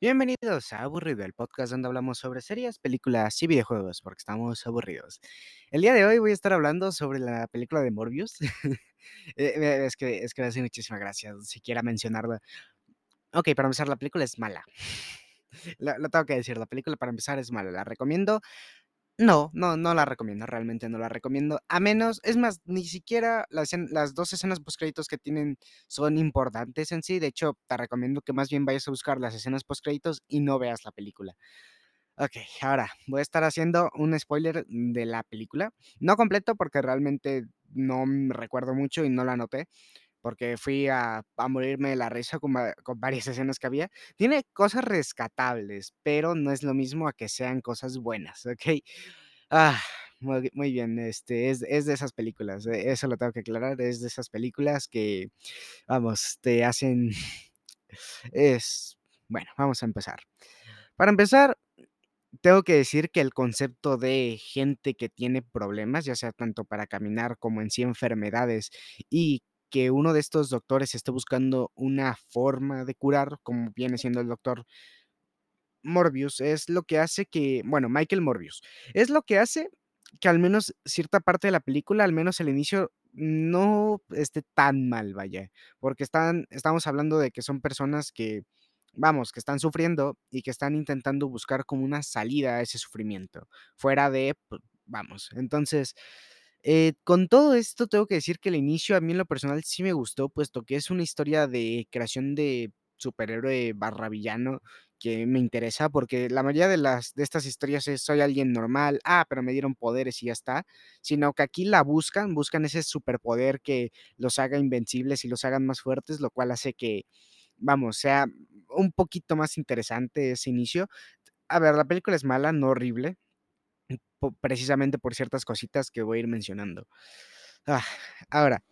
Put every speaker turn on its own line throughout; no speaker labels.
Bienvenidos a Aburrido, el podcast donde hablamos sobre series, películas y videojuegos, porque estamos aburridos. El día de hoy voy a estar hablando sobre la película de Morbius. Eh, eh, es que, es que me hace muchísima gracia siquiera mencionarla. Ok, para empezar, la película es mala. Lo, lo tengo que decir, la película para empezar es mala. ¿La recomiendo? No, no, no la recomiendo, realmente no la recomiendo. A menos, es más, ni siquiera las, las dos escenas postcréditos que tienen son importantes en sí. De hecho, te recomiendo que más bien vayas a buscar las escenas postcréditos y no veas la película. Ok, ahora voy a estar haciendo un spoiler de la película. No completo porque realmente no recuerdo mucho y no lo anoté, porque fui a, a morirme de la risa con, con varias escenas que había. Tiene cosas rescatables, pero no es lo mismo a que sean cosas buenas, ¿ok? Ah, muy, muy bien, este, es, es de esas películas, eh, eso lo tengo que aclarar, es de esas películas que, vamos, te hacen, es, bueno, vamos a empezar. Para empezar, tengo que decir que el concepto de gente que tiene problemas, ya sea tanto para caminar como en sí enfermedades, y que uno de estos doctores esté buscando una forma de curar, como viene siendo el doctor Morbius, es lo que hace que, bueno, Michael Morbius, es lo que hace que al menos cierta parte de la película, al menos el inicio, no esté tan mal, vaya, porque están, estamos hablando de que son personas que, vamos, que están sufriendo y que están intentando buscar como una salida a ese sufrimiento, fuera de, pu- vamos, entonces, eh, con todo esto tengo que decir que el inicio a mí en lo personal sí me gustó, puesto que es una historia de creación de superhéroe barra villano que me interesa, porque la mayoría de las de estas historias es soy alguien normal, ah, pero me dieron poderes y ya está, sino que aquí la buscan, buscan ese superpoder que los haga invencibles y los hagan más fuertes, lo cual hace que, vamos, sea un poquito más interesante ese inicio. A ver, la película es mala, no horrible, precisamente por ciertas cositas que voy a ir mencionando. Ah, ahora,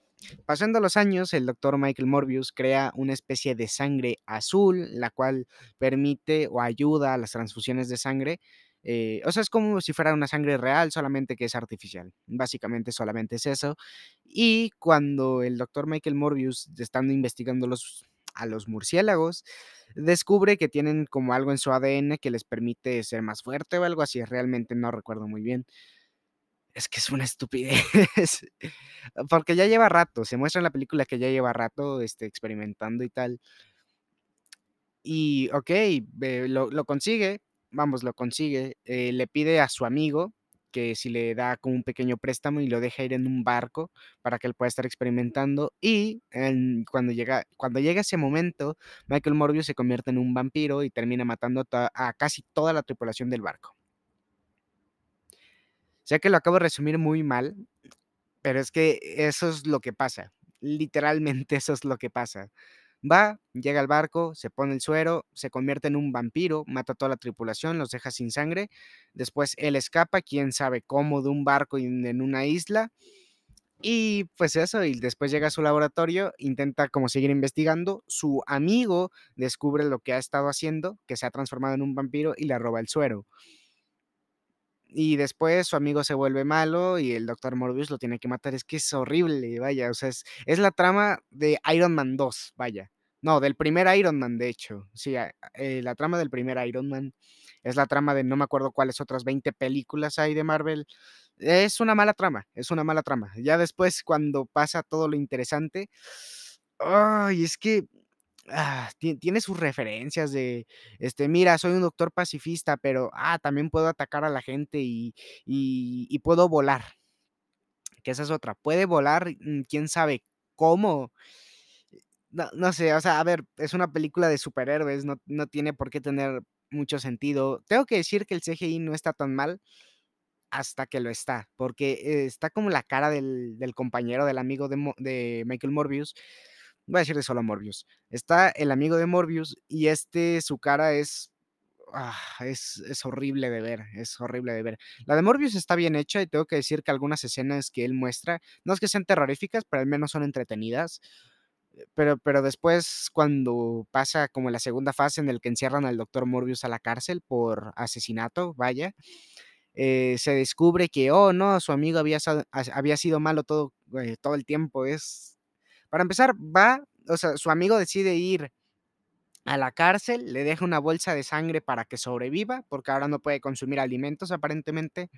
Pasando los años, el doctor Michael Morbius crea una especie de sangre azul, la cual permite o ayuda a las transfusiones de sangre. eh, o sea, es como si fuera una sangre real, solamente que es artificial. Básicamente solamente es eso. Y cuando el doctor Michael Morbius, estando investigando los, a los murciélagos, descubre que tienen como algo en su ADN que les permite ser más fuerte o algo así. Realmente no recuerdo muy bien. Es que es una estupidez. Porque ya lleva rato, se muestra en la película que ya lleva rato, este, experimentando y tal. Y ve lo lo consigue, vamos, lo consigue, eh, le pide a su amigo que si le da como un pequeño préstamo y lo deja ir en un barco para que él pueda estar experimentando, y en cuando llega cuando llega ese momento, Michael Morbius se convierte en un vampiro y termina matando a a casi toda la tripulación del barco. Sé que lo acabo de resumir muy mal, Pero es que eso es lo que pasa, literalmente eso es lo que pasa. Va, llega al barco, se pone el suero, se convierte en un vampiro, mata a toda la tripulación, los deja sin sangre. Después él escapa, quién sabe cómo, de un barco en una isla. Y pues eso, y después llega a su laboratorio, intenta como seguir investigando. Su amigo descubre lo que ha estado haciendo, que se ha transformado en un vampiro y le roba el suero. Y después su amigo se vuelve malo y el Doctor Morbius lo tiene que matar. Es que es horrible, vaya, o sea, es es la trama de Iron Man 2, vaya. No, del primer Iron Man, de hecho. Sí, eh, la trama del primer Iron Man es la trama de no me acuerdo cuáles otras 20 películas hay de Marvel. Es una mala trama, es una mala trama. Ya después, cuando pasa todo lo interesante, ay, es que Ah, tie tiene sus referencias de, este, mira, soy un doctor pacifista, pero, ah, también puedo atacar a la gente y y y puedo volar, que esa es otra. Puede volar, mm, quién sabe cómo. No no sé, o sea, a ver, es una película de superhéroes, no no tiene por qué tener mucho sentido. Tengo que decir que el CGI no está tan mal hasta que lo está, porque, eh, está como la cara del del compañero, del amigo de de Michael Morbius, Voy a decir de solo Morbius. Está el amigo de Morbius y este, su cara es, ah, es es horrible de ver, es horrible de ver. La de Morbius está bien hecha y tengo que decir que algunas escenas que él muestra, no es que sean terroríficas, pero al menos son entretenidas. Eh, pero pero después, cuando pasa como la segunda fase en el que encierran al doctor Morbius a la cárcel por asesinato, vaya, eh, se descubre que, oh, no, su amigo había había sido malo todo, eh, todo el tiempo. Es para empezar, va, o sea, su amigo decide ir a la cárcel, le deja una bolsa de sangre para que sobreviva, porque ahora no puede consumir alimentos aparentemente.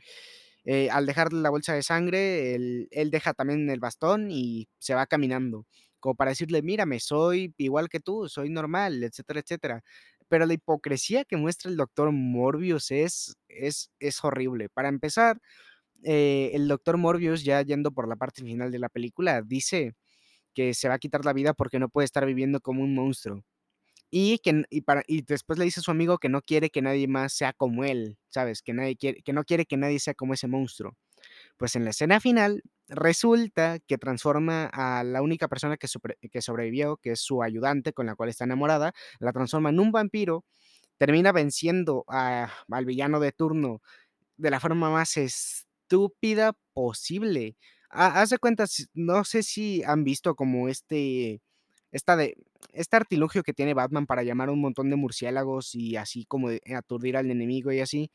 Eh, al dejarle la bolsa de sangre, él deja también el bastón y se va caminando, como para decirle: "Mírame, soy igual que tú, soy normal", etcétera, etcétera. Pero la hipocresía que muestra el doctor Morbius es es es horrible. Para empezar, eh, el doctor Morbius, ya yendo por la parte final de la película, dice que se va a quitar la vida porque no puede estar viviendo como un monstruo. Y que y para y después le dice a su amigo que no quiere que nadie más sea como él, ¿sabes? Que nadie quiere que no quiere que nadie sea como ese monstruo. Pues en la escena final resulta que transforma a la única persona que que sobrevivió, que es su ayudante con la cual está enamorada, la transforma en un vampiro, termina venciendo a al villano de turno de la forma más estúpida posible. Ha haz de cuenta, s no sé si han visto como este esta de este artilugio que tiene Batman para llamar a un montón de murciélagos y así como aturdir al enemigo y así,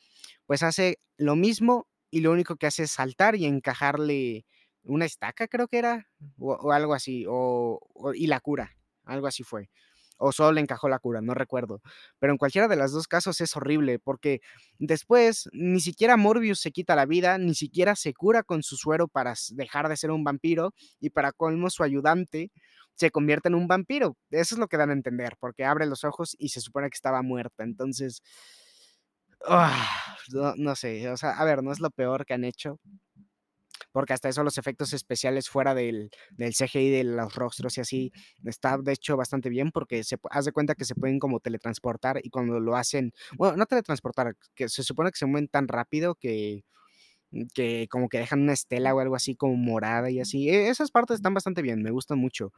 pues hace lo mismo y lo único que hace es saltar y encajarle una estaca, creo que era, o o algo así, o o y la cura, algo así fue. O solo le encajó la cura, no recuerdo. Pero en cualquiera de los 2 casos es horrible, porque después ni siquiera Morbius se quita la vida, ni siquiera se cura con su suero para dejar de ser un vampiro, y para colmo su ayudante se convierte en un vampiro. Eso es lo que dan a entender, porque abre los ojos y se supone que estaba muerta. Entonces, no no sé, o sea, a ver, no es lo peor que han hecho porque hasta eso los efectos especiales fuera del del CGI de los rostros y así, está de hecho bastante bien, porque se haz de cuenta que se pueden como teletransportar y cuando lo hacen, bueno, no teletransportar, que se supone que se mueven tan rápido que que como que dejan una estela o algo así como morada y así. E esas partes están bastante bien, me gustan mucho.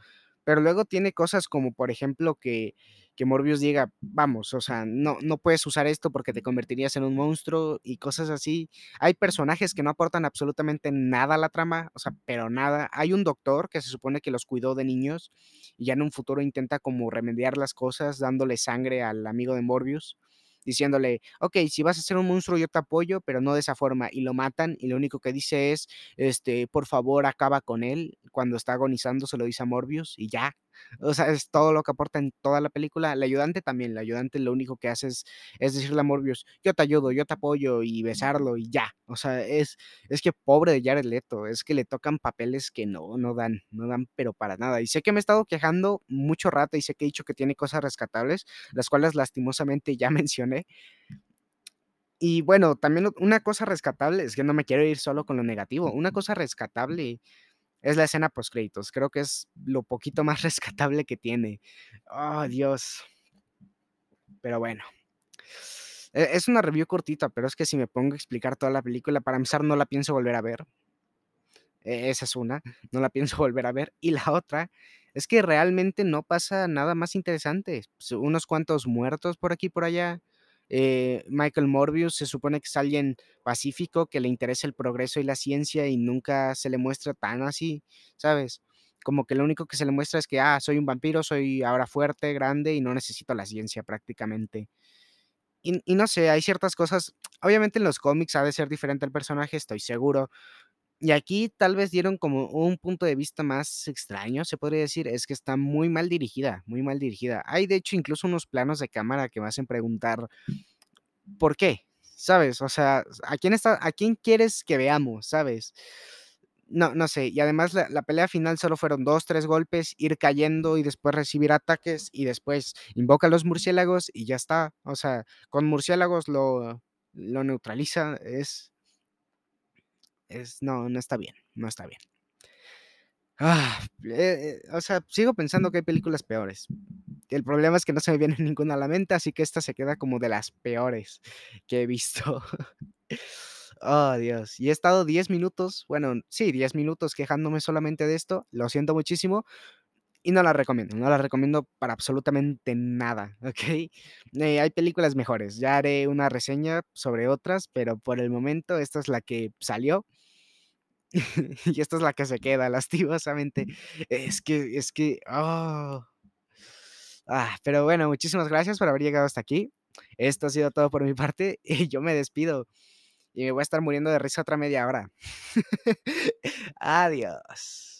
Pero luego tiene cosas como, por ejemplo, que que Morbius diga: "Vamos, o sea, no no puedes usar esto porque te convertirías en un monstruo", y cosas así. Hay personajes que no aportan absolutamente nada a la trama, o sea, pero nada. Hay un doctor que se supone que los cuidó de niños y ya en un futuro intenta como remediar las cosas dándole sangre al amigo de Morbius, diciéndole: "Okey, si vas a ser un monstruo, yo te apoyo, pero no de esa forma", y lo matan, y lo único que dice es, este: "Por favor, acaba con él", cuando está agonizando se lo dice a Morbius y ya. O sea, es todo lo que aporta en toda la película. La ayudante también, la ayudante lo único que hace es es decirle a Morbius: "Yo te ayudo, yo te apoyo", y besarlo y ya. O sea, es es que pobre de Jared Leto, es que le tocan papeles que no, no dan, no dan, pero para nada. Y sé que me he estado quejando mucho rato y sé que he dicho que tiene cosas rescatables, las cuales lastimosamente ya mencioné. Y bueno, también una cosa rescatable, es que no me quiero ir solo con lo negativo, una cosa rescatable es la escena postcréditos, creo que es lo poquito más rescatable que tiene. ¡Oh, Dios! Pero bueno. E es una review cortita, pero es que si me pongo a explicar toda la película, para empezar, no la pienso volver a ver. E esa es una, no la pienso volver a ver. Y la otra es que realmente no pasa nada más interesante, s unos cuantos muertos por aquí y por allá. Eh, Michael Morbius se supone que es alguien pacífico, que le interesa el progreso y la ciencia, y nunca se le muestra tan así, ¿sabes? Como que lo único que se le muestra es que: "Ah, soy un vampiro, soy ahora fuerte, grande y no necesito la ciencia prácticamente". Y no sé, hay ciertas cosas obviamente en los cómics ha de ser diferente el personaje, estoy seguro. Y aquí tal vez dieron como un punto de vista más extraño, se podría decir, es que está muy mal dirigida, muy mal dirigida. Hay, de hecho, incluso unos planos de cámara que me hacen preguntar ¿por qué? ¿Sabes? O sea, ¿a quién está a quién quieres que veamos? ¿Sabes? No no sé, y además la pelea final solo fueron 2, 3 golpes, ir cayendo y después recibir ataques, y después invoca a los murciélagos y ya está. O sea, con murciélagos lo lo neutraliza, es es no, no está bien, no está bien. Ah, eh eh, o sea, sigo pensando que hay películas peores. El problema es que no se me viene ninguna a la mente, así que esta se queda como de las peores que he visto. Oh, Dios. Y he estado 10 minutos, bueno, sí, 10 minutos quejándome solamente de esto, lo siento muchísimo, y no la recomiendo, no la recomiendo para absolutamente nada, ¿okey? Eh, hay películas mejores, ya haré una reseña sobre otras, pero por el momento esta es la que salió. Y esta es la que se queda, lastimosamente. Es que es que, ah. Ah, pero bueno, muchísimas gracias por haber llegado hasta aquí. Esto ha sido todo por mi parte, y yo me despido, y me voy a estar muriendo de risa otra media hora. Adiós.